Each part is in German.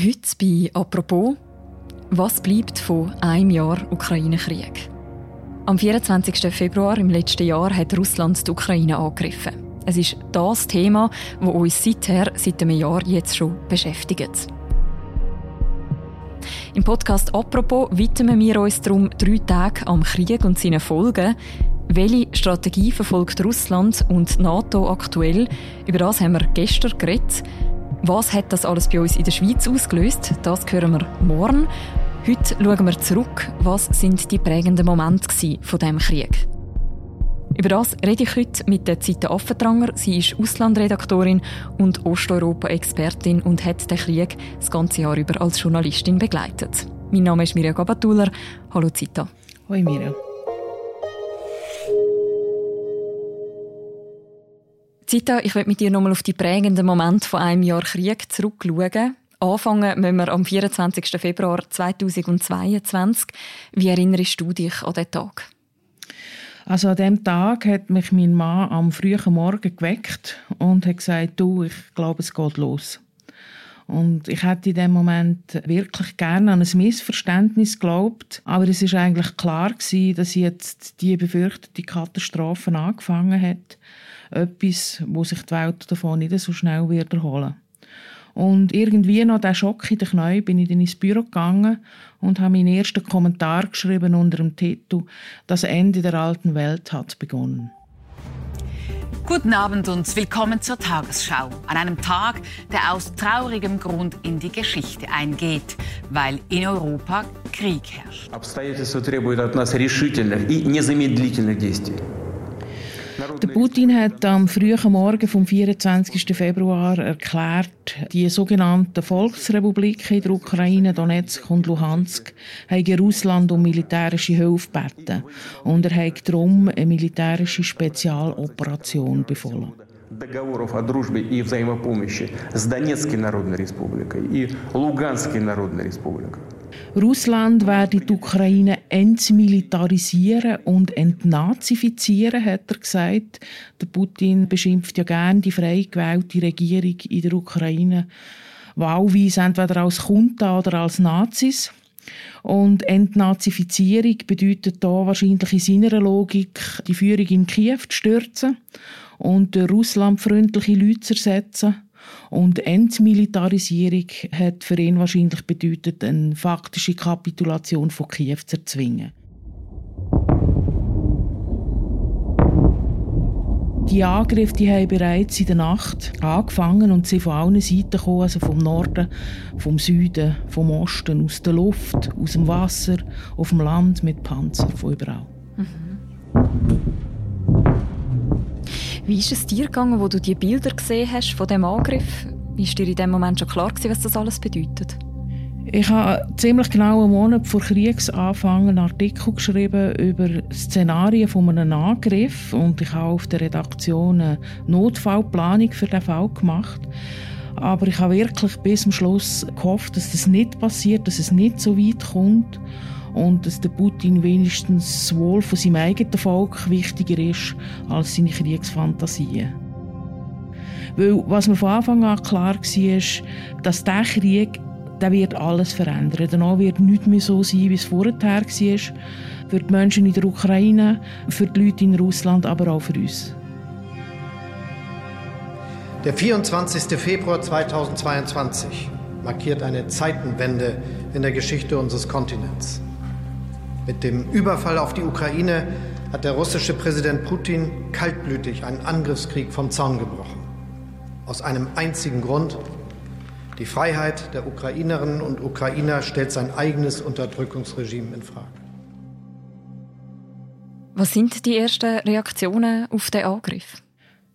Heute bei «Apropos» Was bleibt von einem Jahr Ukraine-Krieg? Am 24. Februar im letzten Jahr hat Russland die Ukraine angegriffen. Es ist das Thema, das uns seither, seit einem Jahr jetzt schon beschäftigt. Im Podcast «Apropos» widmen wir uns darum drei Tage am Krieg und seinen Folgen. Welche Strategie verfolgt Russland und NATO aktuell? Über das haben wir gestern geredet. Was hat das alles bei uns in der Schweiz ausgelöst? Das hören wir morgen. Heute schauen wir zurück. Was sind die prägenden Momente von diesem Krieg? Über das rede ich heute mit der Zita Affentranger. Sie ist Auslandredaktorin und Osteuropa-Expertin und hat den Krieg das ganze Jahr über als Journalistin begleitet. Mein Name ist Mirja Gabatuller. Hallo Zita. Hoi Mirja. Zita, ich möchte mit dir nochmal auf die prägenden Momente von einem Jahr Krieg zurückschauen. Anfangen müssen wir am 24. Februar 2022. Wie erinnerst du dich an diesen Tag? Also an diesem Tag hat mich mein Mann am frühen Morgen geweckt und hat gesagt, du, ich glaube, es geht los. Und ich hätte in dem Moment wirklich gerne an ein Missverständnis geglaubt. Aber es ist eigentlich klar gewesen, dass jetzt die befürchtete Katastrophe angefangen hat etwas, wo sich die Welt davon nicht so schnell wiederholen und irgendwie nach diesem Schock in den Knien bin ich dann ins Büro gegangen und habe meinen ersten Kommentar geschrieben unter dem Titel «Das Ende der alten Welt hat begonnen». Guten Abend und willkommen zur Tagesschau. An einem Tag, der aus traurigem Grund in die Geschichte eingeht, weil in Europa Krieg herrscht. Обстоятельства требуют от нас решительных и незамедлительных действий. Der Putin hat am frühen Morgen vom 24. Februar erklärt, die sogenannten Volksrepubliken in der Ukraine, Donetsk und Luhansk, haben Russland um militärische Hilfe gebeten und er hat darum eine militärische Spezialoperation befohlen. договоров о дружбе и взаимопомощи с Донецкой Народной Республикой и Луганской Народной Республикой. Russland werde die Ukraine entmilitarisieren und entnazifizieren, hat er gesagt. Der Putin beschimpft ja gerne die frei gewählte Regierung in der Ukraine wahlweise entweder als Junta oder als Nazis. Und Entnazifizierung bedeutet da wahrscheinlich in seiner Logik, die Führung in Kiew zu stürzen und russlandfreundliche Leute zu ersetzen. Und Entmilitarisierung hat für ihn wahrscheinlich bedeutet, eine faktische Kapitulation von Kiew zu erzwingen. Die Angriffe die haben bereits in der Nacht angefangen und sind von allen Seiten gekommen, also vom Norden, vom Süden, vom Osten, aus der Luft, aus dem Wasser, auf dem Land mit Panzer, von überall. Mhm. Wie ist es dir gegangen, wo du die Bilder gesehen hast von dem Angriff? Ist dir in dem Moment schon klar gewesen, was das alles bedeutet? Ich habe ziemlich genau einen Monat vor Kriegsanfang einen Artikel geschrieben über Szenarien von einem Angriff und ich habe auf der Redaktion eine Notfallplanung für den Fall gemacht. Aber ich habe wirklich bis zum Schluss gehofft, dass das nicht passiert, dass es nicht so weit kommt und dass der Putin wenigstens das Wohl von seinem eigenen Volk wichtiger ist als seine Kriegsfantasien. Weil was mir von Anfang an klar war, dass dieser Krieg der wird alles verändern. Danach wird nichts mehr so sein, wie es vorher war. Für die Menschen in der Ukraine, für die Leute in Russland, aber auch für uns. Der 24. Februar 2022 markiert eine Zeitenwende in der Geschichte unseres Kontinents. Mit dem Überfall auf die Ukraine hat der russische Präsident Putin kaltblütig einen Angriffskrieg vom Zaun gebrochen. Aus einem einzigen Grund. Die Freiheit der Ukrainerinnen und Ukrainer stellt sein eigenes Unterdrückungsregime in Frage. Was sind die ersten Reaktionen auf den Angriff?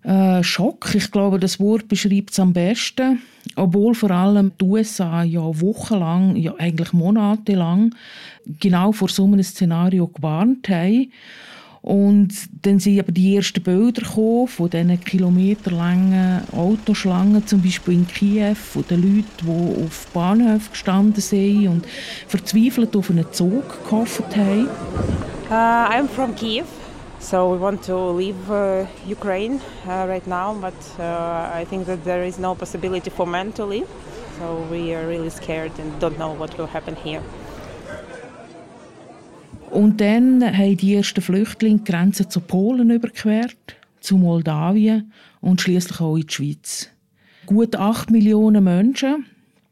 Äh, Schock, ich glaube, das Wort beschreibt es am besten. Obwohl vor allem die USA ja wochenlang, ja eigentlich monatelang genau vor so einem Szenario gewarnt haben. Und dann sind aber die ersten Bilder gekommen von diesen kilometerlangen Autoschlangen, zum Beispiel in Kiew, von den Leuten, die auf Bahnhöfen gestanden sind und verzweifelt auf einen Zug gehofft haben. Uh, I'm from Kiev. So we want to leave uh, Ukraine uh, right now, but uh, I think that there is no possibility for men to leave. So we are really scared and don't know what will happen here. Und dann haben die ersten Flüchtlinge die Grenze zu Polen überquert, zu Moldawien und schließlich auch in die Schweiz. Gut acht Millionen Menschen,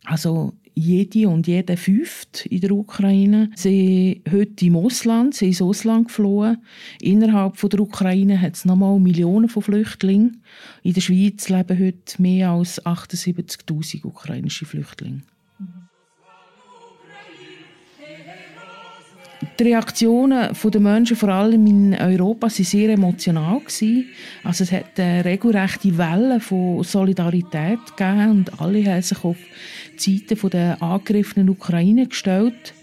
also jede und jeder fünft in der Ukraine, sind heute im Ausland, sind ins Ausland geflohen. Innerhalb der Ukraine hat es nochmal Millionen von Flüchtlingen. In der Schweiz leben heute mehr als 78.000 ukrainische Flüchtlinge. Die Reaktionen der Menschen, vor allem in Europa, waren sehr emotional. Also es hat eine regelrechte Welle von Solidarität und alle haben sich auf Seite der angegriffenen Ukraine gestellt.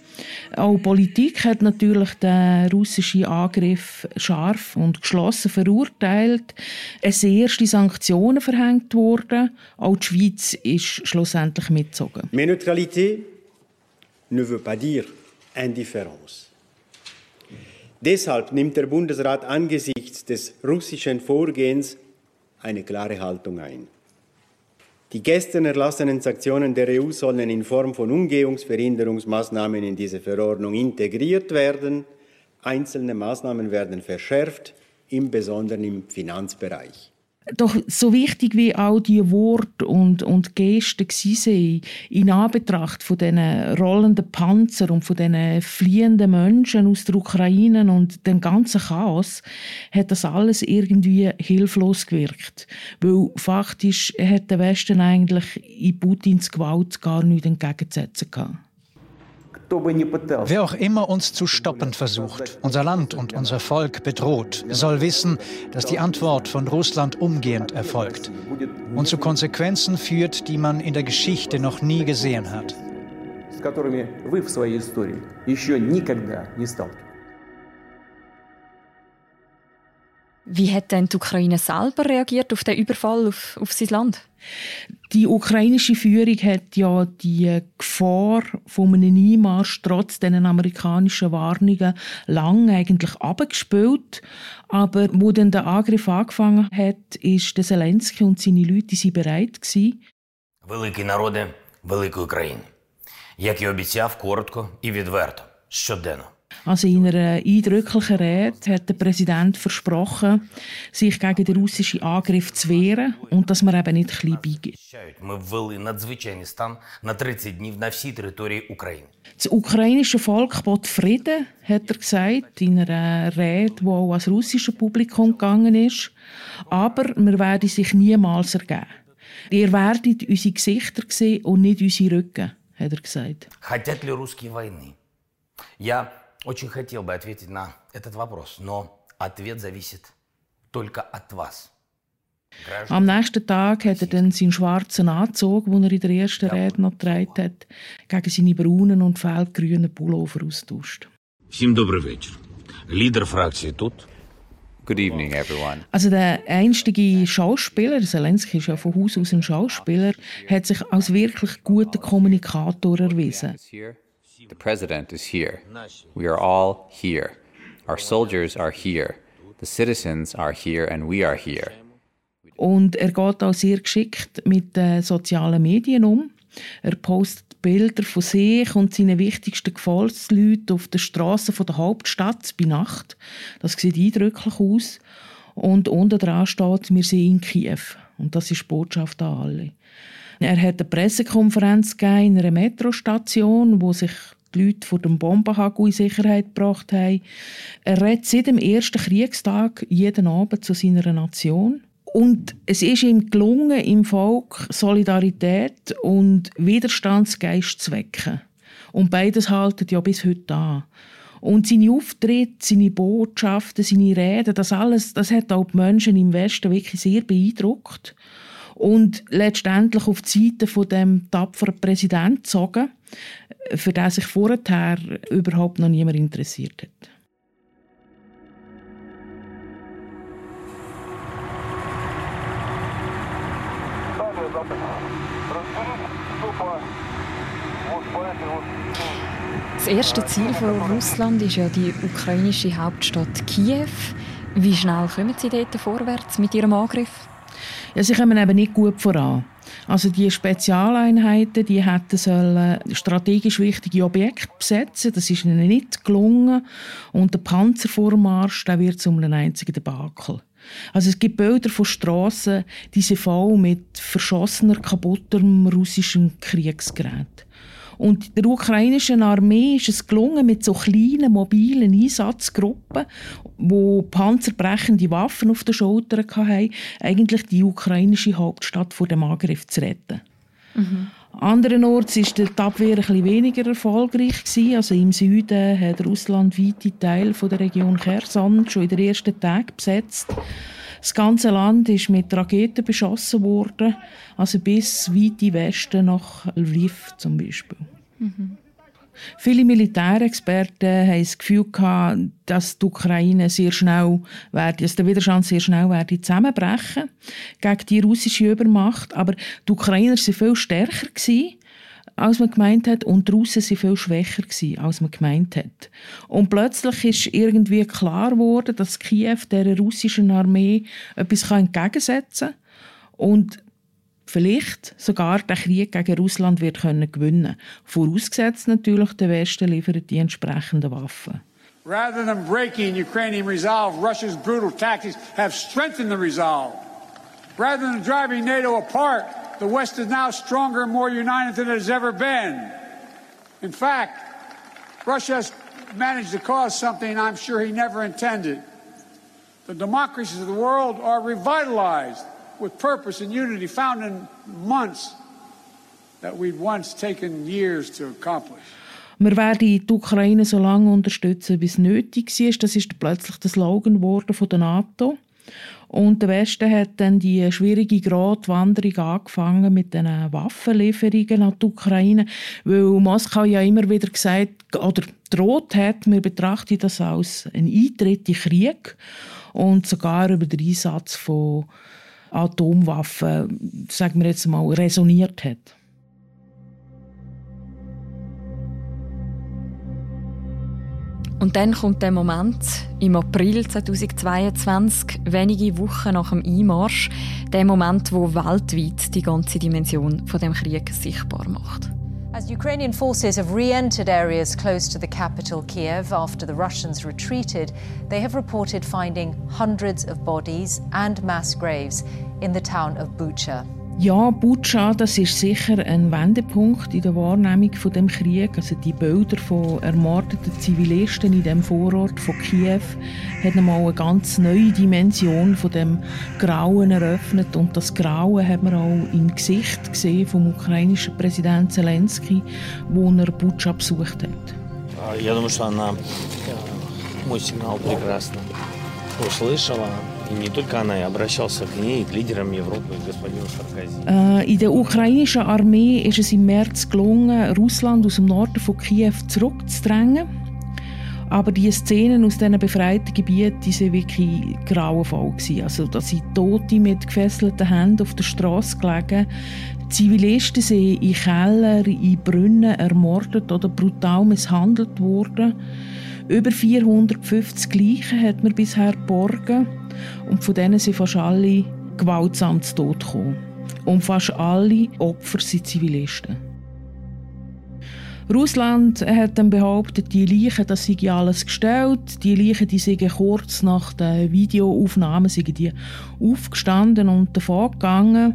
Auch die Politik hat natürlich den russischen Angriff scharf und geschlossen verurteilt. Es sind erste Sanktionen verhängt worden. Auch die Schweiz ist schlussendlich mitgezogen. Mais neutralité ne veut pas dire indifférence. Deshalb nimmt der Bundesrat angesichts des russischen Vorgehens eine klare Haltung ein. Die gestern erlassenen Sanktionen der EU sollen in Form von Umgehungsverhinderungsmaßnahmen in diese Verordnung integriert werden. Einzelne Maßnahmen werden verschärft, im Besonderen im Finanzbereich. Doch so wichtig wie auch die Worte und, und Gesten waren, in Anbetracht von diesen rollenden Panzer und von diesen fliehenden Menschen aus der Ukraine und dem ganzen Chaos, hat das alles irgendwie hilflos gewirkt. Weil faktisch hat der Westen eigentlich in Putins Gewalt gar nichts entgegenzusetzen gehabt. Wer auch immer uns zu stoppen versucht, unser Land und unser Volk bedroht, soll wissen, dass die Antwort von Russland umgehend erfolgt und zu Konsequenzen führt, die man in der Geschichte noch nie gesehen hat. Wie hat denn die Ukraine selber reagiert auf den Überfall auf, auf sein Land? Die ukrainische Führung hat ja die Gefahr von einem Einmarsch trotz den amerikanischen Warnungen lang eigentlich abgespielt. Aber wo dann der Angriff angefangen hat, ist der Zelensky und seine Leute sind bereit gewesen. Великі народи великої країни, як і обіцяв коротко і відверто, щоденно. Also in einer eindrücklichen Rede hat der Präsident versprochen, sich gegen den russischen Angriff zu wehren und dass man eben nicht klein beigibt. Das ukrainische Volk bot Frieden, hat er gesagt, in einer Rede, die auch ans russische Publikum gegangen ist. Aber wir werden sich niemals ergeben. Ihr werdet unsere Gesichter sehen und nicht unsere Rücken, hat er gesagt. Хотят ли русские войны? Я очень хотел бы ответить на этот вопрос, но ответ зависит только от вас. Am nächsten Tag hat er dann seinen schwarzen Anzug, den er in der ersten Rede noch getragen hat, gegen seine braunen und feldgrünen Pullover austauscht. Всем добрый вечер. Лидер фракции тут. Good evening, everyone. Also der einstige Schauspieler, Zelensky ist ja von Haus aus ein Schauspieler, hat sich als wirklich guter Kommunikator erwiesen. The president is here. We are all here. Our soldiers are here. The citizens are here and we are here. Und er geht auch sehr geschickt mit den sozialen Medien um. Er postet Bilder von sich und seinen wichtigsten Gefolgsleuten auf den Straßen der Hauptstadt bei Nacht. Das sieht eindrücklich aus. Und unten dran steht, wir sind in Kiew. Und das ist Botschaft an alle. Er hat eine Pressekonferenz in einer Metrostation, wo sich die Leute vor dem Bombenhagel in Sicherheit gebracht haben. Er redet seit dem ersten Kriegstag jeden Abend zu seiner Nation. Und es ist ihm gelungen, im Volk Solidarität und Widerstandsgeist zu wecken. Und beides haltet ja bis heute an. Und seine Auftritte, seine Botschaften, seine Reden, das alles, das hat auch die Menschen im Westen wirklich sehr beeindruckt. Und letztendlich auf die Seite von dem tapferen Präsidenten gezogen, für den sich vorher überhaupt noch niemand interessiert hat. Das erste Ziel von Russland ist ja die ukrainische Hauptstadt Kiew. Wie schnell kommen Sie dort vorwärts mit Ihrem Angriff? Ja, sie kommen eben nicht gut voran. Also die Spezialeinheiten, die hätten sollen strategisch wichtige Objekte besetzen. Das ist ihnen nicht gelungen. Und der Panzervormarsch, der wird zu einem einzigen Debakel. Also es gibt Bilder von Straßen, die sind voll mit verschossener, kaputtem russischem Kriegsgerät. Und der ukrainischen Armee ist es gelungen, mit so kleinen mobilen Einsatzgruppen, wo panzerbrechende Waffen auf den Schultern hatten, eigentlich die ukrainische Hauptstadt vor dem Angriff zu retten. Mhm. Anderenorts war die Abwehr ein bisschen weniger erfolgreich. Also im Süden hat Russland weite Teile der Region Cherson schon in den ersten Tagen besetzt. Das ganze Land ist mit Raketen beschossen worden, also bis weit in Westen nach Lviv zum Beispiel. Mhm. Viele Militärexperten haben das Gefühl gehabt, dass die Ukraine sehr schnell werde, dass der Widerstand sehr schnell werde zusammenbrechen gegen die russische Übermacht. Aber die Ukrainer waren viel stärker gewesen, als man gemeint hat, und die Russen waren viel schwächer gewesen, als man gemeint hat. Und plötzlich ist irgendwie klar geworden, dass Kiew der russischen Armee etwas entgegensetzen kann. Und vielleicht sogar den Krieg gegen Russland wird können gewinnen Vorausgesetzt natürlich, der Westen liefert die entsprechenden Waffen. Rather than breaking Ukrainian resolve, Russia's brutal tactics have strengthened the resolve. Rather than driving NATO apart, the West is now stronger and more united than it has ever been. In fact, Russia has managed to cause something I'm sure he never intended. The democracies of the world are revitalized with purpose and unity found in months that we'd once taken years to accomplish. Wir werden die Ukraine so lange unterstützen, es nötig ist. Das ist plötzlich der Slogan geworden von der NATO. Und der Westen hat dann die schwierige Gratwanderung angefangen mit den Waffenlieferungen an die Ukraine, weil Moskau ja immer wieder gesagt oder droht hat, wir betrachten das als einen Eintritt in Krieg und sogar über den Einsatz von Atomwaffen, sagen wir jetzt mal, resoniert hat. Und dann kommt der Moment im April 2022, wenige Wochen nach dem Einmarsch, der Moment, wo weltweit die ganze Dimension von dem Krieg sichtbar macht. As Ukrainian forces have re entered areas close to the capital, Kiev, after the Russians retreated, they have reported finding hundreds of bodies and mass graves in the town of Bucha. Ja, Butscha, das ist sicher ein Wendepunkt in der Wahrnehmung von dem Krieg. Also die Bilder von ermordeten Zivilisten in dem Vorort von Kiew hat nochmal eine ganz neue Dimension von dem Grauen eröffnet und das Grauen hat man auch im Gesicht gesehen vom ukrainischen Präsident Zelensky, wo er Butscha besucht hat. Я думаю, что она мой сигнал прекрасно услышала. Äh, in der ukrainischen Armee ist es im März gelungen, Russland aus dem Norden von Kiew zurückzudrängen. Aber die Szenen aus diesen befreiten Gebieten die waren wirklich grauenvoll. Also, da sind Tote mit gefesselten Händen auf der Straße gelegen. Zivilisten sind in Keller, in Brunnen ermordet oder brutal misshandelt worden. Über 450 Leichen hat man bisher geborgen. Und von denen sind fast alle gewaltsam zu Tod gekommen. Und fast alle Opfer sind Zivilisten. Russland hat dann behauptet, die Leichen, das sei alles gestellt. Die Leichen, die seien kurz nach der Videoaufnahme die aufgestanden und davon gegangen.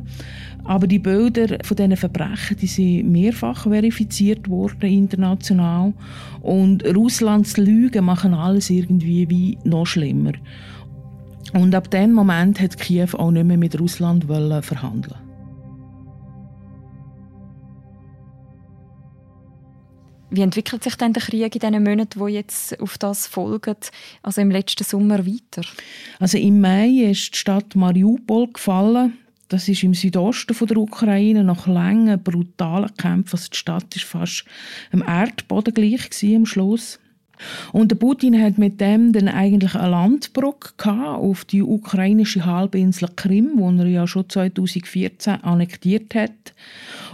Aber die Bilder von diesen Verbrechen, die sind mehrfach verifiziert worden international. Und Russlands Lügen machen alles irgendwie wie noch schlimmer. Und ab dem Moment hat Kiew auch nicht mehr mit Russland verhandeln. Wie entwickelt sich denn der Krieg in den Monaten, die jetzt auf das folgen, also im letzten Sommer weiter? Also im Mai ist die Stadt Mariupol gefallen. Das ist im Südosten der Ukraine nach langen, brutalen Kämpfen. Also die Stadt ist fast am Erdboden gleich am Schluss. Und der Putin hat mit dem dann eigentlich eine Landbrücke auf die ukrainische Halbinsel Krim, wo er ja schon 2014 annektiert hat.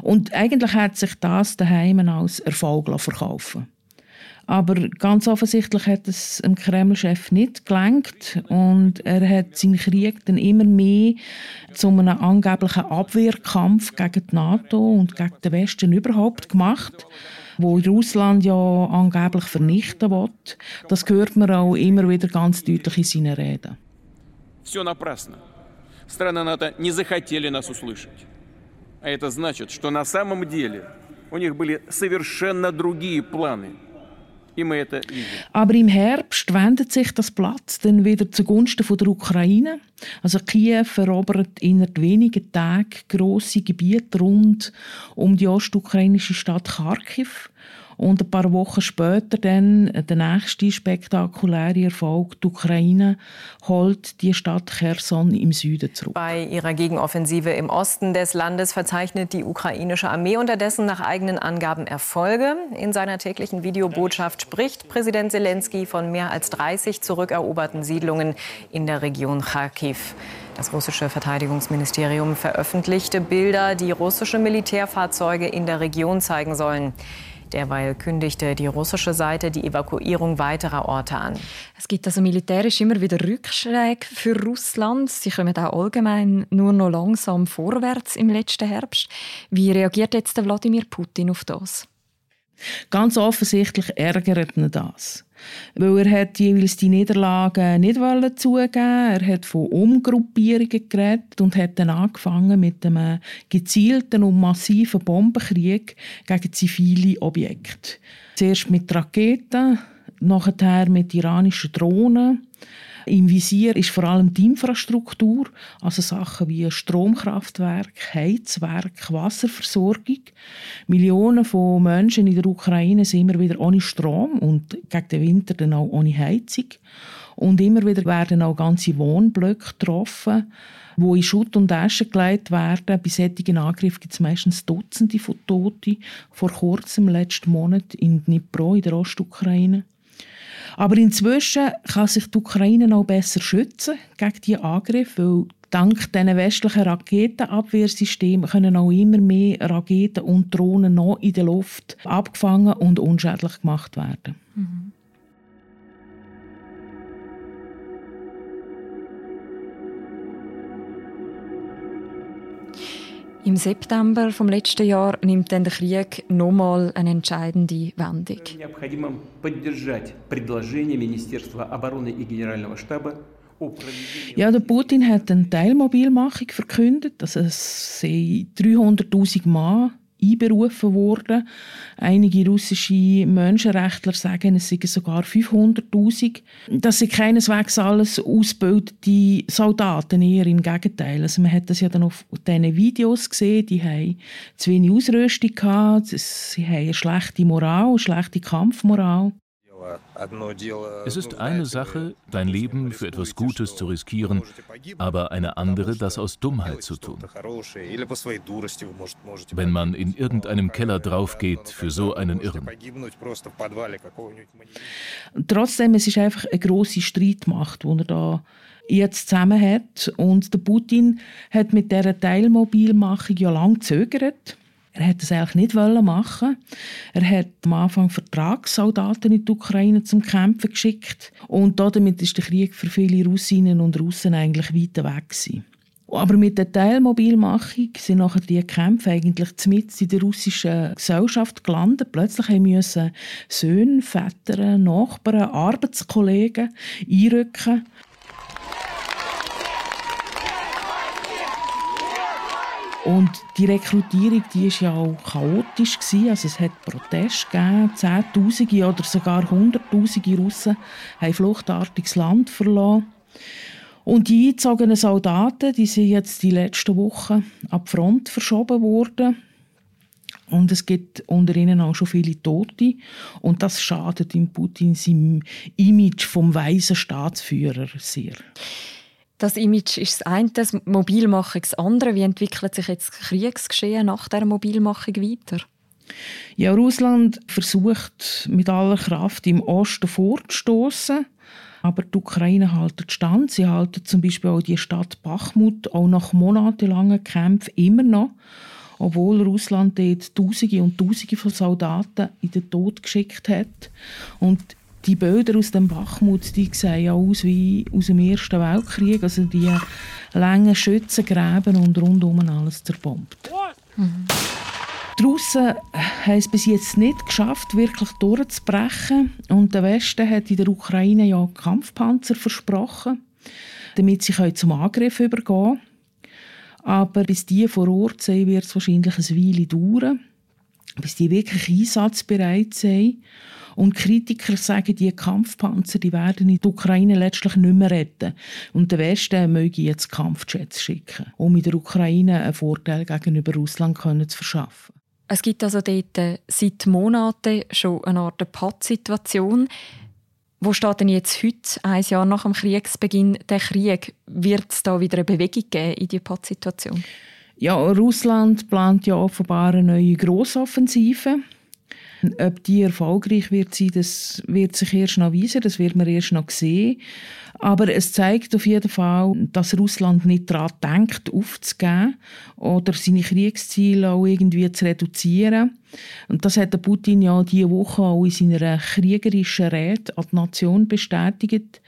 Und eigentlich hat sich das daheim als Erfolg verkaufen. Aber ganz offensichtlich hat es dem Kreml-Chef nicht gelangt und er hat seinen Krieg dann immer mehr zu einem angeblichen Abwehrkampf gegen die NATO und gegen den Westen überhaupt gemacht wo Russland ja angeblich vernichten will. Das hört man auch immer wieder ganz deutlich in seinen Reden. Все напрасно. Страны НАТО не захотели нас услышать. А это значит, что на самом деле у них были совершенно другие планы – aber im Herbst wendet sich das Platz dann wieder zugunsten von der Ukraine. Also Kiew erobert innerhalb weniger Tage große Gebiete rund um die ostukrainische Stadt Kharkiv. Und ein paar Wochen später dann der nächste spektakuläre Erfolg. Die Ukraine holt die Stadt Cherson im Süden zurück. Bei ihrer Gegenoffensive im Osten des Landes verzeichnet die ukrainische Armee unterdessen nach eigenen Angaben Erfolge. In seiner täglichen Videobotschaft spricht Präsident Zelensky von mehr als 30 zurückeroberten Siedlungen in der Region Kharkiv. Das russische Verteidigungsministerium veröffentlichte Bilder, die russische Militärfahrzeuge in der Region zeigen sollen. Derweil kündigte die russische Seite die Evakuierung weiterer Orte an. Es gibt also militärisch immer wieder Rückschläge für Russland. Sie kommen auch allgemein nur noch langsam vorwärts im letzten Herbst. Wie reagiert jetzt der Wladimir Putin auf das? Ganz offensichtlich ärgert ihn das. Weil er hat jeweils die Niederlagen nicht zugeben Er hat von Umgruppierungen geredet und hat dann angefangen mit einem gezielten und massiven Bombenkrieg gegen zivile Objekte. Zuerst mit Raketen, nachher mit iranischen Drohnen im Visier ist vor allem die Infrastruktur, also Sachen wie Stromkraftwerk, Heizwerk, Wasserversorgung. Millionen von Menschen in der Ukraine sind immer wieder ohne Strom und gegen den Winter dann auch ohne Heizung. Und immer wieder werden auch ganze Wohnblöcke getroffen, wo in Schutt und Asche gelegt werden. Bei solchen Angriffen gibt es meistens Dutzende von Toten. Vor kurzem, letzten Monat, in Dnipro, in der Ostukraine. Aber inzwischen kann sich die Ukraine auch besser schützen gegen diese Angriffe, weil dank diesen westlichen Raketenabwehrsystemen können auch immer mehr Raketen und Drohnen noch in der Luft abgefangen und unschädlich gemacht werden. Mhm. Im September vom letzten Jahr nimmt dann der Krieg nochmal eine entscheidende Wendung. Ja, der Putin hat eine Teilmobilmachung verkündet, dass es 300.000 Mann einberufen worden. Einige russische Menschenrechtler sagen, es seien sogar 500.000. Das sind keineswegs alles ausgebildete Soldaten, eher im Gegenteil. Also man hat das ja dann auf diesen Videos gesehen, die haben zu wenig Ausrüstung gehabt, sie haben eine schlechte Moral, eine schlechte Kampfmoral. Es ist eine Sache, dein Leben für etwas Gutes zu riskieren, aber eine andere, das aus Dummheit zu tun. Wenn man in irgendeinem Keller draufgeht für so einen Irren. Trotzdem, es ist einfach eine große Streitmacht, die er da jetzt zusammen hat. Und der Putin hat mit dieser Teilmobilmachung ja lange gezögert. Er hätte es eigentlich nicht machen Er hat am Anfang Vertragssoldaten in die Ukraine zum Kämpfen geschickt und damit ist der Krieg für viele Russinnen und Russen eigentlich weit weg gewesen. Aber mit der Teilmobilmachung sind nachher die Kämpfe eigentlich mit in der russischen Gesellschaft gelandet. Plötzlich mussten Söhne, Väter, Nachbarn, Arbeitskollegen einrücken Und die Rekrutierung, die ist ja auch chaotisch gewesen. Also es hat Proteste gegeben, Zehntausende oder sogar Hunderttausende Russen haben fluchtartiges Land verloren. Und die eingezogenen Soldaten, die sind jetzt die letzten Wochen ab Front verschoben worden. Und es gibt unter ihnen auch schon viele Tote. Und das schadet im Putin seinem Image vom weisen Staatsführer sehr. Das Image ist das eine, das Mobilmachung das andere. Wie entwickelt sich jetzt das Kriegsgeschehen nach der Mobilmachung weiter? Ja, Russland versucht mit aller Kraft im Osten vorzustoßen. Aber die Ukraine hält stand. Sie halten zum Beispiel auch die Stadt Bachmut auch nach monatelangen Kämpfen immer noch. obwohl Russland dort Tausende und Tausende von Soldaten in den Tod geschickt hat. Und die Bilder aus dem Bachmut, die sehen ja aus wie aus dem Ersten Weltkrieg, also die langen Schützengräben und rundum alles zerbombt. Mhm. Die Russen haben es bis jetzt nicht geschafft, wirklich durchzubrechen. Und der Westen hat in der Ukraine ja Kampfpanzer versprochen, damit sie zum Angriff übergehen können. Aber bis die vor Ort sind, wird es wahrscheinlich eine Weile dauern, bis die wirklich einsatzbereit sind. Und Kritiker sagen, die Kampfpanzer die werden die Ukraine letztlich nicht mehr retten. Und der Westen möge jetzt Kampfjets schicken, um in der Ukraine einen Vorteil gegenüber Russland zu verschaffen. Es gibt also dort äh, seit Monaten schon eine Art Pattsituation. Wo steht denn jetzt heute, ein Jahr nach dem Kriegsbeginn, der Krieg? Wird es da wieder eine Bewegung geben in die Pattsituation? Ja, Russland plant ja offenbar eine neue Grossoffensive. Ob die erfolgreich wird sein, das wird sich erst noch weisen, das wird man erst noch sehen. Aber es zeigt auf jeden Fall, dass Russland nicht daran denkt, aufzugeben oder seine Kriegsziele auch irgendwie zu reduzieren. Und das hat der Putin ja diese Woche auch in seiner kriegerischen Rede an die Nation bestätigt.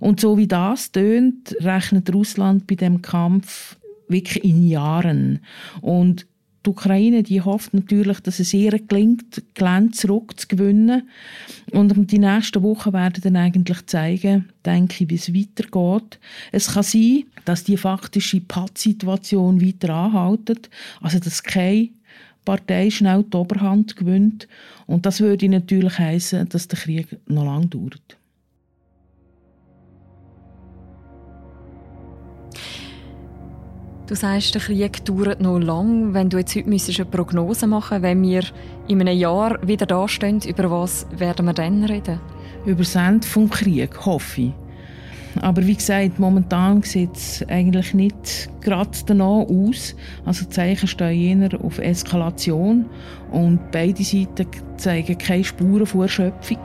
Und so wie das tönt, rechnet Russland bei dem Kampf wirklich in Jahren. Und die Ukraine die hofft natürlich, dass es ihr gelingt, Gelände zurückzugewinnen. Und die nächsten Wochen werden dann eigentlich zeigen, denke ich, wie es weitergeht. Es kann sein, dass die faktische Pattsituation weiter anhaltet, also dass keine Partei schnell die Oberhand gewinnt. Und das würde natürlich heißen, dass der Krieg noch lange dauert. Du sagst, der Krieg dauert noch lang. Wenn du jetzt heute eine Prognose machen wenn wir in einem Jahr wieder da stehen, über was werden wir dann reden? Über das Ende des Krieges, hoffe ich. Aber wie gesagt, momentan sieht es eigentlich nicht gerade danach aus. Also die Zeichen stehen eher auf Eskalation und beide Seiten zeigen keine Spuren von Erschöpfung.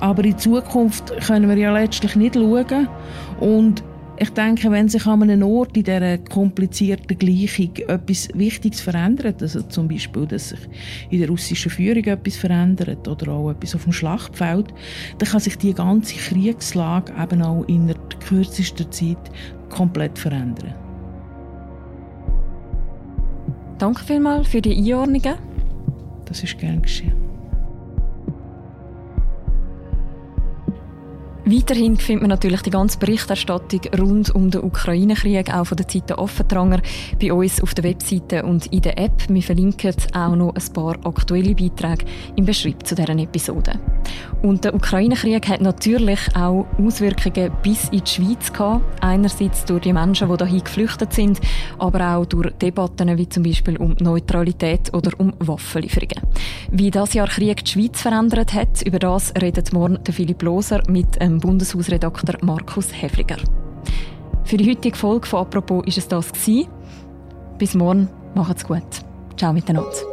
Aber in Zukunft können wir ja letztlich nicht schauen. Und ich denke, wenn sich an einem Ort in dieser komplizierten Gleichung etwas Wichtiges verändert, also zum Beispiel, dass sich in der russischen Führung etwas verändert oder auch etwas auf dem Schlachtfeld, dann kann sich die ganze Kriegslage eben auch in der kürzesten Zeit komplett verändern. Danke vielmals für die Einordnungen. Das ist gern geschehen. Weiterhin findet man natürlich die ganze Berichterstattung rund um den Ukraine-Krieg auch von der Seite Offentranger bei uns auf der Webseite und in der App. Wir verlinken auch noch ein paar aktuelle Beiträge im Beschreib zu deren Episode. Und der Ukraine-Krieg hat natürlich auch Auswirkungen bis in die Schweiz gehabt. Einerseits durch die Menschen, die dahin geflüchtet sind, aber auch durch Debatten wie zum Beispiel um Neutralität oder um Waffenlieferungen. Wie das Jahr Krieg die Schweiz verändert hat, über das redet morgen Philipp Loser mit dem Bundeshausredakteur Markus Hefliger. Für die heutige Folge von «Apropos» ist es das. Bis morgen, macht's gut. Ciao miteinander.